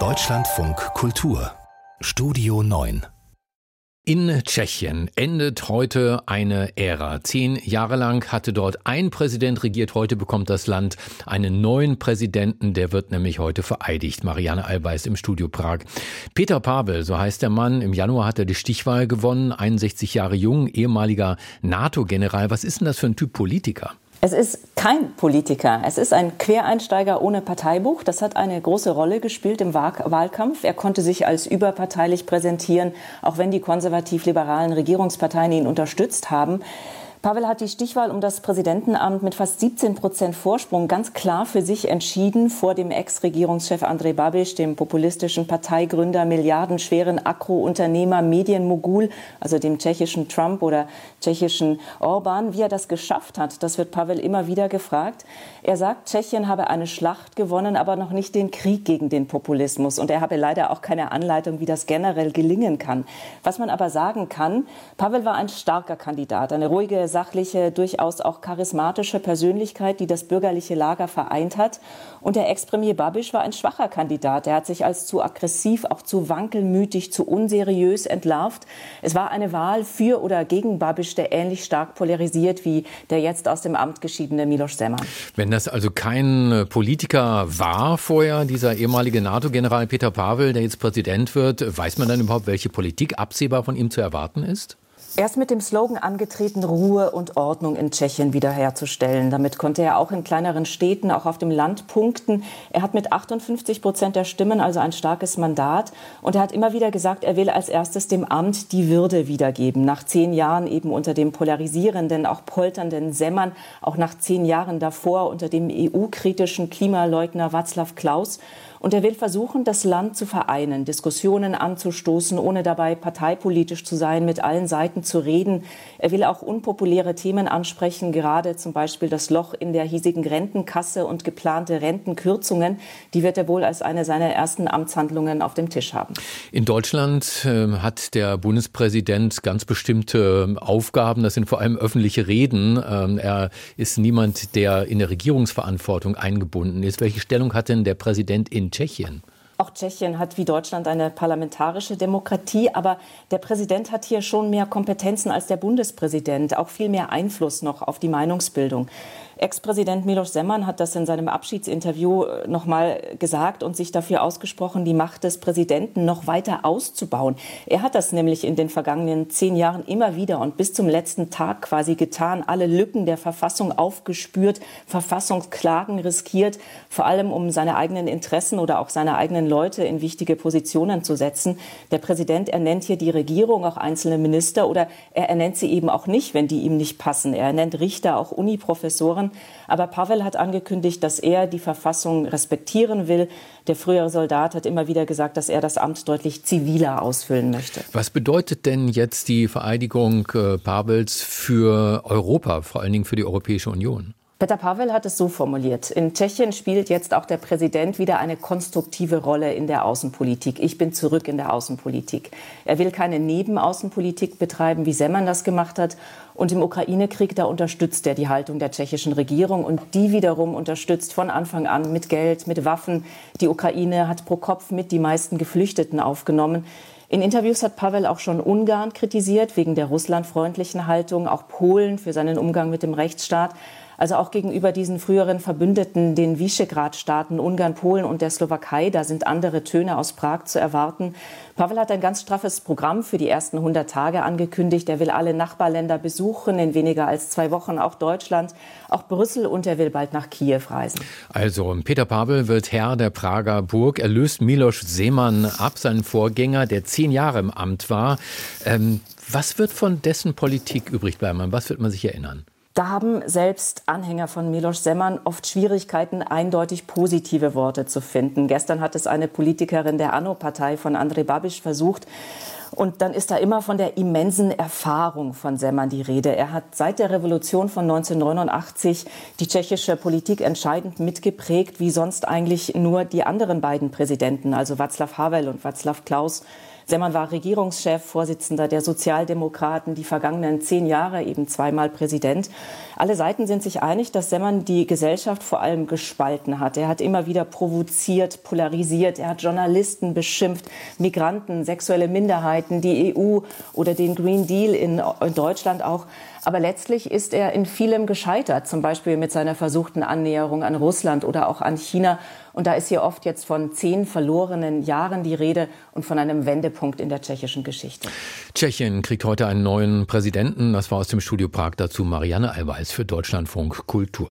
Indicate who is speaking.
Speaker 1: Deutschlandfunk Kultur Studio 9 in Tschechien endet heute eine Ära. Zehn Jahre lang hatte dort ein Präsident regiert. Heute bekommt das Land einen neuen Präsidenten. Der wird nämlich heute vereidigt. Marianne Allweis im Studio Prag. Peter Pavel, so heißt der Mann. Im Januar hat er die Stichwahl gewonnen. 61 Jahre jung, ehemaliger NATO-General. Was ist denn das für ein Typ Politiker?
Speaker 2: Es ist kein Politiker. Es ist ein Quereinsteiger ohne Parteibuch. Das hat eine große Rolle gespielt im Wahlkampf. Er konnte sich als überparteilich präsentieren, auch wenn die konservativ-liberalen Regierungsparteien ihn unterstützt haben. Pavel hat die Stichwahl um das Präsidentenamt mit fast 17 Prozent Vorsprung ganz klar für sich entschieden vor dem Ex-Regierungschef Andrej Babiš, dem populistischen Parteigründer, milliardenschweren Agro-Unternehmer, Medienmogul, also dem tschechischen Trump oder tschechischen Orban. Wie er das geschafft hat, das wird Pavel immer wieder gefragt. Er sagt, Tschechien habe eine Schlacht gewonnen, aber noch nicht den Krieg gegen den Populismus. Und er habe leider auch keine Anleitung, wie das generell gelingen kann. Was man aber sagen kann, Pavel war ein starker Kandidat, eine ruhige, sachliche, durchaus auch charismatische Persönlichkeit, die das bürgerliche Lager vereint hat. Und der Ex-Premier Babiš war ein schwacher Kandidat. Er hat sich als zu aggressiv, auch zu wankelmütig, zu unseriös entlarvt. Es war eine Wahl für oder gegen Babiš, der ähnlich stark polarisiert wie der jetzt aus dem Amt geschiedene Miloš Zeman.
Speaker 1: Wenn das also kein Politiker war vorher, dieser ehemalige NATO-General Peter Pavel, der jetzt Präsident wird, weiß man dann überhaupt, welche Politik absehbar von ihm zu erwarten ist?
Speaker 2: Er ist mit dem Slogan angetreten, Ruhe und Ordnung in Tschechien wiederherzustellen. Damit konnte er auch in kleineren Städten, auch auf dem Land punkten. Er hat mit 58 Prozent der Stimmen also ein starkes Mandat. Und er hat immer wieder gesagt, er will als erstes dem Amt die Würde wiedergeben. Nach zehn Jahren eben unter dem polarisierenden, auch polternden Semmern, auch nach zehn Jahren davor unter dem EU-kritischen Klimaleugner Václav Klaus. Und er will versuchen, das Land zu vereinen, Diskussionen anzustoßen, ohne dabei parteipolitisch zu sein, mit allen Seiten zu reden. Er will auch unpopuläre Themen ansprechen, gerade zum Beispiel das Loch in der hiesigen Rentenkasse und geplante Rentenkürzungen. Die wird er wohl als eine seiner ersten Amtshandlungen auf dem Tisch haben.
Speaker 1: In Deutschland äh, hat der Bundespräsident ganz bestimmte Aufgaben. Das sind vor allem öffentliche Reden. Ähm, er ist niemand, der in der Regierungsverantwortung eingebunden ist. Welche Stellung hat denn der Präsident in Tschechien?
Speaker 2: Auch Tschechien hat wie Deutschland eine parlamentarische Demokratie, aber der Präsident hat hier schon mehr Kompetenzen als der Bundespräsident, auch viel mehr Einfluss noch auf die Meinungsbildung. Ex-Präsident Miloš Zeman hat das in seinem Abschiedsinterview äh, noch mal gesagt und sich dafür ausgesprochen, die Macht des Präsidenten noch weiter auszubauen. Er hat das nämlich in den vergangenen zehn Jahren immer wieder und bis zum letzten Tag quasi getan, alle Lücken der Verfassung aufgespürt, Verfassungsklagen riskiert, vor allem um seine eigenen Interessen oder auch seine eigenen Leute in wichtige Positionen zu setzen. Der Präsident ernennt hier die Regierung, auch einzelne Minister oder er ernennt sie eben auch nicht, wenn die ihm nicht passen. Er ernennt Richter, auch Uniprofessoren machen. Aber Pavel hat angekündigt, dass er die Verfassung respektieren will. Der frühere Soldat hat immer wieder gesagt, dass er das Amt deutlich ziviler ausfüllen möchte.
Speaker 1: Was bedeutet denn jetzt die Vereidigung äh, Pavels für Europa, vor allen Dingen für die Europäische Union?
Speaker 2: Peter Pavel hat es so formuliert. In Tschechien spielt jetzt auch der Präsident wieder eine konstruktive Rolle in der Außenpolitik. Ich bin zurück in der Außenpolitik. Er will keine Nebenaußenpolitik betreiben, wie Semmern das gemacht hat. Und im Ukraine-Krieg, da unterstützt er die Haltung der tschechischen Regierung. Und die wiederum unterstützt von Anfang an mit Geld, mit Waffen. Die Ukraine hat pro Kopf mit die meisten Geflüchteten aufgenommen. In Interviews hat Pavel auch schon Ungarn kritisiert wegen der russlandfreundlichen Haltung, auch Polen für seinen Umgang mit dem Rechtsstaat. Also auch gegenüber diesen früheren Verbündeten, den Visegrad-Staaten, Ungarn, Polen und der Slowakei, da sind andere Töne aus Prag zu erwarten. Pavel hat ein ganz straffes Programm für die ersten 100 Tage angekündigt. Er will alle Nachbarländer besuchen, in weniger als zwei Wochen auch Deutschland, auch Brüssel und er will bald nach Kiew reisen.
Speaker 1: Also, Peter Pavel wird Herr der Prager Burg. Er löst Miloš Seemann ab, seinen Vorgänger, der zehn Jahre im Amt war. Ähm, was wird von dessen Politik übrig bleiben? An was wird man sich erinnern?
Speaker 2: Da haben selbst Anhänger von Miloš Zeman oft Schwierigkeiten, eindeutig positive Worte zu finden. Gestern hat es eine Politikerin der ANO-Partei von Andrej Babiš versucht. Und dann ist da immer von der immensen Erfahrung von Zeman die Rede. Er hat seit der Revolution von 1989 die tschechische Politik entscheidend mitgeprägt, wie sonst eigentlich nur die anderen beiden Präsidenten, also Václav Havel und Václav Klaus. Seman war Regierungschef, Vorsitzender der Sozialdemokraten, die vergangenen zehn Jahre eben zweimal Präsident. Alle Seiten sind sich einig, dass Seman die Gesellschaft vor allem gespalten hat. Er hat immer wieder provoziert, polarisiert, er hat Journalisten beschimpft, Migranten, sexuelle Minderheiten, die EU oder den Green Deal in Deutschland auch. Aber letztlich ist er in vielem gescheitert, zum Beispiel mit seiner versuchten Annäherung an Russland oder auch an China. Und da ist hier oft jetzt von zehn verlorenen Jahren die Rede und von einem Wendepunkt in der tschechischen Geschichte.
Speaker 1: Tschechien kriegt heute einen neuen Präsidenten. Das war aus dem Studio Prag dazu Marianne Allweis für Deutschlandfunk Kultur.